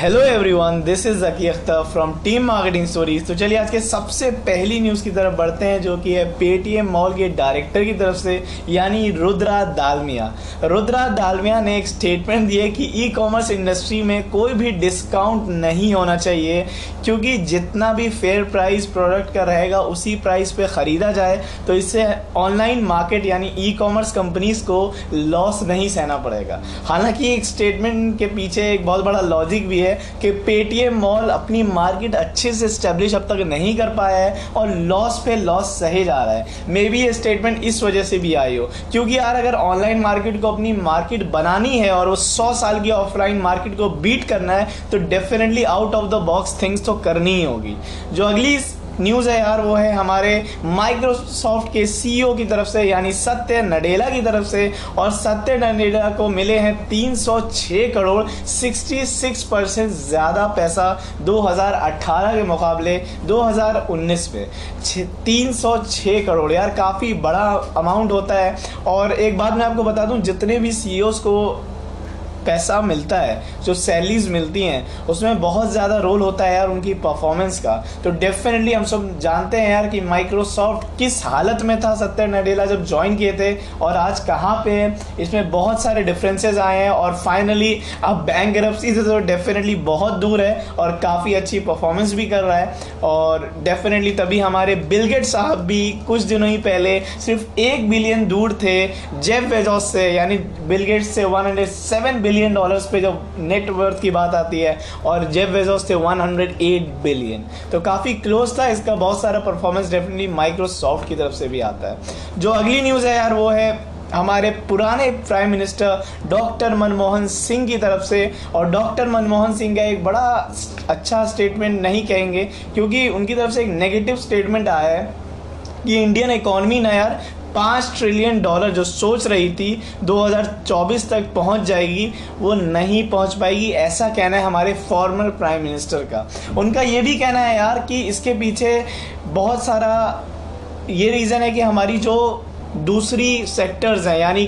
Hello everyone this is Zaki Akhtar from team marketing stories तो चलिए आज के सबसे पहली न्यूज़ की तरफ़ बढ़ते हैं, जो कि है पेटीएम मॉल के डायरेक्टर की तरफ़ से, यानी रुद्रा दालमिया। रुद्रा दालमिया ने एक स्टेटमेंट दिया कि ई कॉमर्स इंडस्ट्री में कोई भी डिस्काउंट नहीं होना चाहिए, क्योंकि जितना भी फेयर प्राइस प्रोडक्ट का रहेगा, उसी प्राइस पर ख़रीदा जाए। तो इससे ऑनलाइन मार्केट यानी ई कॉमर्स कंपनीज़ को लॉस नहीं सहना पड़ेगा। हालाँकि एक स्टेटमेंट के पीछे एक बहुत बड़ा लॉजिक भी है है कि पेटीएम मॉल अपनी मार्केट अच्छे से स्टेब्लिश अब तक नहीं कर पाया है और लॉस पे लॉस सहे जा रहा है। मे बी ये स्टेटमेंट इस वजह से भी आई हो। क्योंकि यार अगर ऑनलाइन मार्केट को अपनी मार्केट बनानी है और वो सौ साल की ऑफलाइन मार्केट को बीट करना है तो definitely out of the box things तो करनी ही होगी। जो अगली न्यूज़ है यार वो है हमारे माइक्रोसॉफ्ट के सीईओ की तरफ़ से, यानी सत्य नडेला की तरफ़ से, और सत्य नडेला को मिले हैं 306 करोड़ 66 परसेंट ज़्यादा पैसा 2018 के मुकाबले 2019 में। 306 करोड़, यार काफ़ी बड़ा अमाउंट होता है। और एक बात मैं आपको बता दूँ, जितने भी सीईओज को पैसा मिलता है, जो सैलरीज मिलती हैं, उसमें बहुत ज़्यादा रोल होता है यार उनकी परफॉर्मेंस का। तो डेफिनेटली हम सब जानते हैं यार कि माइक्रोसॉफ्ट किस हालत में था सत्य नडेला जब ज्वाइन किए थे और आज कहाँ पे इसमें बहुत सारे डिफरेंसेस आए हैं और फाइनली अब बैंक से तो डेफिनेटली बहुत दूर है और काफ़ी अच्छी परफॉर्मेंस भी कर रहा है। और डेफिनेटली तभी हमारे बिलगेट साहब भी कुछ दिनों ही पहले सिर्फ़ एक बिलियन दूर थे जेफ वेजॉस से, यानी बिलगेट से one hundred seven billion dollars पे जब नेट वर्थ की बात आती है और जेब वेजोस थे 108 बिलियन तो काफ़ी क्लोज था, इसका बहुत सारा परफॉर्मेंस डेफिनेटली माइक्रोसॉफ्ट की तरफ़ से भी आता है। जो अगली न्यूज़ है यार, वो है हमारे पुराने prime minister doctor Manmohan Singh की तरफ़ से। और डॉक्टर मनमोहन सिंह का एक बड़ा अच्छा स्टेटमेंट नहीं कहेंगे, क्योंकि उनकी तरफ़ से एक नेगेटिव स्टेटमेंट आया है कि इंडियन इकोनॉमी ना यार पाँच ट्रिलियन डॉलर जो सोच रही थी 2024 तक पहुँच जाएगी, वो नहीं पहुँच पाएगी, ऐसा कहना है हमारे फॉर्मर प्राइम मिनिस्टर का। उनका ये भी कहना है यार कि इसके पीछे बहुत सारा, ये रीज़न है कि हमारी जो दूसरी सेक्टर्स हैं, यानी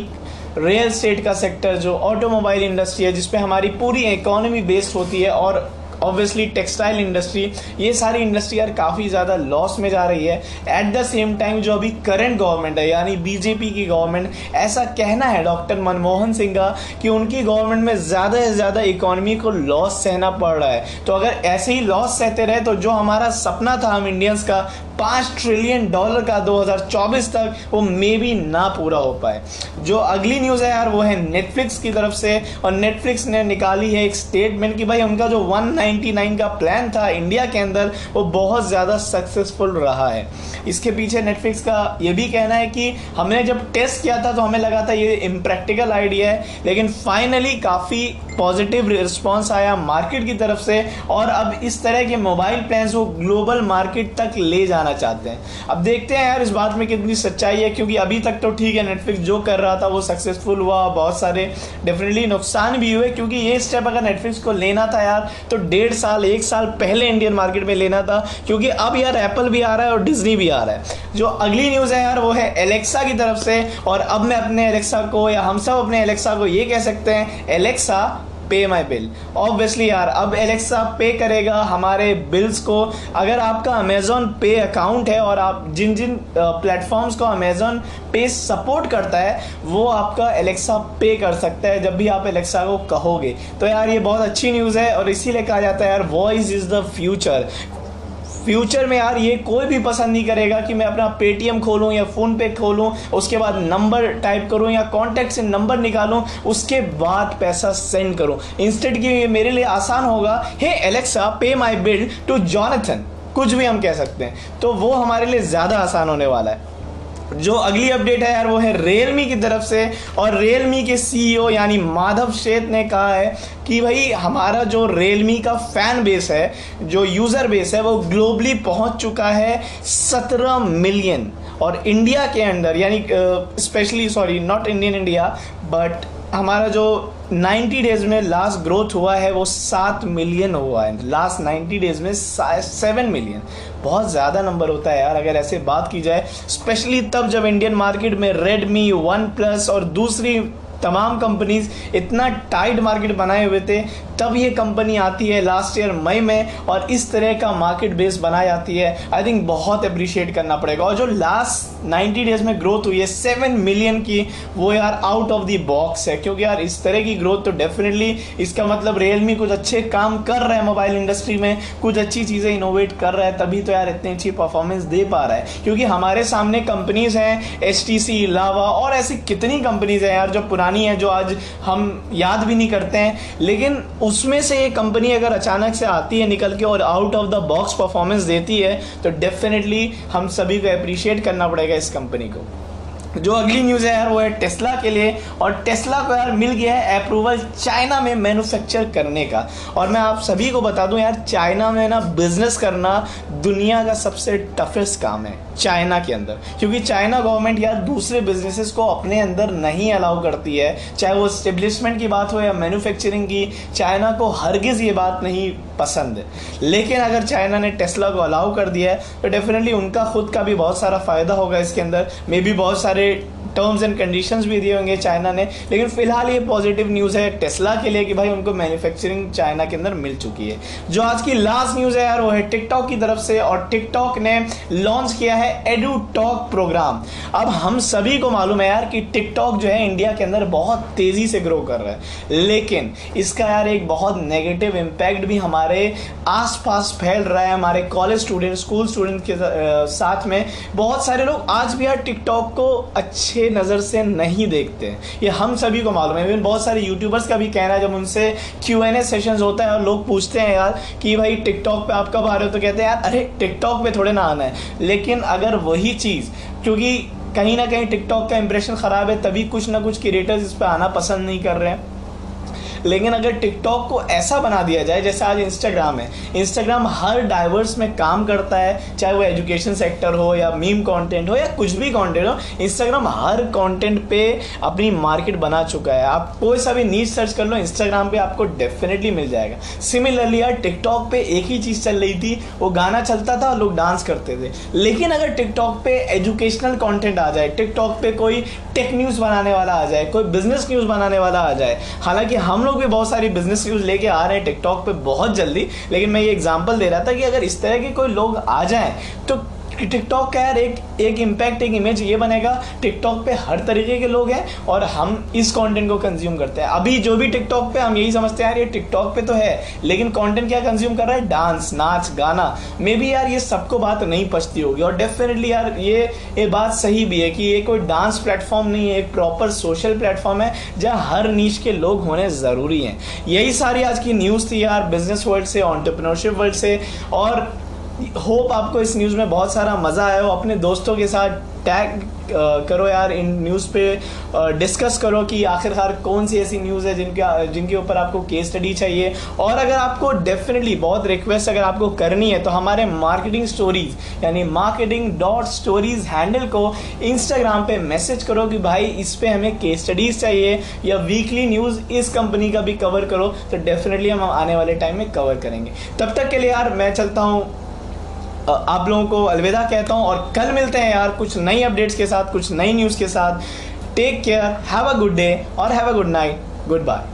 रियल स्टेट का सेक्टर जो ऑटोमोबाइल इंडस्ट्री है, जिसपे हमारी पूरी इकोनॉमी बेस्ड होती है और ऑब्वियसली टेक्सटाइल इंडस्ट्री ये सारी इंडस्ट्री यार काफ़ी ज़्यादा लॉस में जा रही है। एट द सेम टाइम जो अभी करंट गवर्नमेंट है, यानी बीजेपी की गवर्नमेंट ऐसा कहना है डॉक्टर मनमोहन सिंह का कि उनकी गवर्नमेंट में ज़्यादा से ज़्यादा इकोनॉमी को लॉस सहना पड़ रहा है। तो अगर ऐसे ही लॉस सहते रहे तो जो हमारा सपना था हम इंडियंस का पाँच ट्रिलियन डॉलर का 2024 तक वो मे भी ना पूरा हो पाए। जो अगली न्यूज़ है यार, वो है नेटफ्लिक्स की तरफ़ से, और नेटफ्लिक्स ने निकाली है एक स्टेटमेंट कि भाई उनका जो 199 का प्लान था इंडिया के अंदर, वो बहुत ज़्यादा सक्सेसफुल रहा है। इसके पीछे नेटफ्लिक्स का ये भी कहना है कि हमने जब टेस्ट किया था तो हमें लगा था ये इम्प्रैक्टिकल आइडिया है, लेकिन फाइनली काफ़ी पॉजिटिव रिस्पॉन्स आया मार्केट की तरफ़ से और अब इस तरह के मोबाइल प्लान वो ग्लोबल मार्केट तक ले जाना चाहते हैं। अब देखते हैं यार इस बात में कितनी सच्चाई है, क्योंकि अभी तक तो ठीक है नेटफ्लिक्स जो कर रहा था वो सक्सेसफुल हुआ, बहुत सारे डेफिनेटली नुकसान भी हुए, क्योंकि ये स्टेप अगर नेटफ्लिक्स को लेना था यार तो डेढ़ साल, एक साल पहले इंडियन मार्केट में लेना था, क्योंकि अब यार एप्पल भी आ रहा है और डिजनी भी आ रहा है। जो अगली न्यूज़ है यार, वो है एलेक्सा की तरफ़ से, और अब मैं अपने एलेक्सा को या हम सब अपने एलेक्सा को ये कह सकते हैं एलेक्सा पे माई बिल ऑब्वियसली यार, अब एलेक्सा पे करेगा हमारे बिल्स को। अगर आपका अमेजोन पे अकाउंट है और आप जिन जिन प्लेटफॉर्म्स को अमेजोन पे सपोर्ट करता है, वो आपका एलेक्सा पे कर सकता है जब भी आप एलेक्सा को कहोगे। तो यार, ये बहुत अच्छी न्यूज़ है और इसीलिए कहा जाता है यार voice is the future future में यार ये कोई भी पसंद नहीं करेगा कि मैं अपना पेटीएम खोलूँ या फ़ोन पे खोलूँ, उसके बाद नंबर टाइप करूँ या कॉन्टैक्ट से नंबर निकालूँ, उसके बाद पैसा सेंड करूँ। इंस्टेंट की ये मेरे लिए आसान होगा, हे एलेक्सा पे माई बिल टू जॉनथन कुछ भी हम कह सकते हैं। तो वो हमारे लिए ज़्यादा आसान होने वाला है। जो अगली अपडेट है यार, वो है रियलमी की तरफ़ से। और रियलमी के सीईओ e यानी माधव शेत ने कहा है कि भाई, हमारा जो रियलमी का फ़ैन बेस है, जो यूज़र बेस है, वो ग्लोबली पहुँच चुका है सत्रह मिलियन और इंडिया के अंदर, यानी specially sorry not Indian India but हमारा जो 90 डेज़ में लास्ट ग्रोथ हुआ है, वो सात मिलियन हुआ है। लास्ट 90 डेज़ में सेवन मिलियन बहुत ज़्यादा नंबर होता है यार, अगर ऐसे बात की जाए स्पेशली तब जब इंडियन मार्केट में रेडमी वन प्लस और दूसरी तमाम कंपनीज़ इतना टाइट मार्केट बनाए हुए थे, तब ये कंपनी आती है लास्ट ईयर मई में और इस तरह का मार्केट बेस बनाई जाती है। आई थिंक बहुत अप्रिशिएट करना पड़ेगा। और जो लास्ट 90 डेज़ में ग्रोथ हुई है सेवन मिलियन की, वो यार आउट ऑफ़ द बॉक्स है। क्योंकि यार इस तरह की ग्रोथ तो डेफिनेटली इसका मतलब रियलमी कुछ अच्छे काम कर रहा है मोबाइल इंडस्ट्री में, कुछ अच्छी चीज़ें इनोवेट कर रहा है, तभी तो यार इतनी अच्छी परफॉर्मेंस दे पा रहा है। क्योंकि हमारे सामने कंपनीज़ हैं एच टी सी लावा और ऐसी कितनी कंपनीज़ हैं यार जो पुरानी है जो आज हम याद भी नहीं करते हैं। लेकिन उसमें से ये कंपनी अगर अचानक से आती है निकल के और out of the box performance देती है तो डेफिनेटली हम सभी को अप्रिशिएट करना पड़ेगा इस कंपनी को। जो अगली न्यूज़ है यार, वो है टेस्ला के लिए। और टेस्ला को यार मिल गया है अप्रूवल चाइना में मैन्युफैक्चर करने का। और मैं आप सभी को बता दूँ यार चाइना में ना बिज़नेस करना दुनिया का सबसे टफेस्ट काम है चाइना के अंदर। क्योंकि चाइना गवर्नमेंट यार दूसरे बिजनेसेस को अपने अंदर नहीं अलाउ करती है। चाहे वो स्टेब्लिशमेंट की बात हो या मैन्युफैक्चरिंग की चाइना को हरगिज़ ये बात नहीं पसंद है। लेकिन अगर चाइना ने टेस्ला को अलाउ कर दिया है तो डेफिनेटली उनका खुद का भी बहुत सारा फ़ायदा होगा इसके अंदर। मे बी बहुत सारे टर्म्स एंड कंडीशंस भी दिए होंगे चाइना ने, लेकिन फ़िलहाल ये पॉजिटिव न्यूज़ है टेस्ला के लिए कि भाई उनको मैन्युफैक्चरिंग चाइना के अंदर मिल चुकी है। जो आज की लास्ट न्यूज़ है यार, वो है टिकटॉक की तरफ़ से, और टिकटॉक ने लॉन्च किया है एडू टॉक प्रोग्राम अब हम सभी को मालूम है यार कि टिकटॉक जो है इंडिया के अंदर बहुत तेज़ी से ग्रो कर रहा है। लेकिन इसका यार एक बहुत नेगेटिव इम्पैक्ट भी हमारे आसपास फैल रहा है, हमारे कॉलेज स्टूडेंट स्कूल स्टूडेंट के साथ में। बहुत सारे लोग आज भी यार टिकटॉक को अच्छे अच्छे नज़र से नहीं देखते। ये हम सभी को मालूम है। इवन बहुत सारे यूट्यूबर्स का भी कहना है, जब उनसे क्यू एन ए सेशन होता है और लोग पूछते हैं यार कि भाई टिकटॉक पे आप कब आ रहे हो? तो कहते हैं, यार, अरे टिकटॉक पे थोड़े ना आना है। लेकिन अगर वही चीज़, क्योंकि कहीं ना कहीं टिकटॉक का इंप्रेशन ख़राब है, तभी कुछ ना कुछ क्रिएटर्स इस पर आना पसंद नहीं कर रहे हैं। लेकिन अगर टिकटॉक को ऐसा बना दिया जाए, जैसे आज इंस्टाग्राम है इंस्टाग्राम हर डाइवर्स में काम करता है, चाहे वो एजुकेशन सेक्टर हो या मीम कंटेंट हो या कुछ भी कंटेंट हो इंस्टाग्राम हर कंटेंट पे अपनी मार्केट बना चुका है। आप कोई सा भी नीच सर्च कर लो इंस्टाग्राम पे आपको डेफिनेटली मिल जाएगा। सिमिलरली यार टिकटॉक पे एक ही चीज़ चल रही थी, वो गाना चलता था लोग डांस करते थे। लेकिन अगर टिकटॉक पे एजुकेशनल कॉन्टेंट आ जाए टिकटॉक पे कोई टेक न्यूज़ बनाने वाला आ जाए, कोई बिज़नेस न्यूज़ बनाने वाला आ जाए, हालाँकि हम लोग लोग भी बहुत सारी बिज़नेस न्यूज़ लेके आ रहे हैं टिकटॉक पे बहुत जल्दी, लेकिन मैं ये एग्जांपल दे रहा था कि अगर इस तरह के कोई लोग आ जाएँ तो टिकटॉक का यार एक एक इम्पैक्ट एक इमेज ये बनेगा, टिकटॉक पे हर तरीके के लोग हैं और हम इस कंटेंट को कंज्यूम करते हैं। अभी जो भी टिकटॉक पे हम यही समझते हैं, यार ये टिकटॉक पे तो है, लेकिन कंटेंट क्या कंज्यूम कर रहा है? डांस नाच, गाना। मे बी यार ये सबको बात नहीं पछती होगी, और डेफिनेटली यार ये ये बात सही भी है कि ये कोई डांस प्लेटफॉर्म नहीं है, एक प्रॉपर सोशल प्लेटफॉर्म है, जहाँ हर नीच के लोग होने ज़रूरी हैं। यही सारी आज की न्यूज़ थी यार बिज़नेस वर्ल्ड से ऑन्टरप्रनोरशिप वर्ल्ड से, और होप आपको इस न्यूज़ में बहुत सारा मज़ा आया हो। अपने दोस्तों के साथ टैग करो यार इन न्यूज़ पे डिस्कस करो कि आखिरकार कौन सी ऐसी न्यूज़ है जिनका, जिनके ऊपर आपको केस स्टडी चाहिए। और अगर आपको डेफिनेटली बहुत रिक्वेस्ट अगर आपको करनी है तो हमारे मार्केटिंग स्टोरीज यानी मार्केटिंग डॉट स्टोरीज हैंडल को इंस्टाग्राम पे मैसेज करो कि भाई इस पर हमें केस स्टडीज़ चाहिए, या वीकली न्यूज़ इस कंपनी का भी कवर करो तो डेफिनेटली हम आने वाले टाइम में कवर करेंगे। तब तक के लिए यार मैं चलता हूँ। आप लोगों को अलविदा कहता हूँ और कल मिलते हैं यार कुछ नई अपडेट्स के साथ, कुछ नई न्यूज़ के साथ। Take care have a good day और have a good night good bye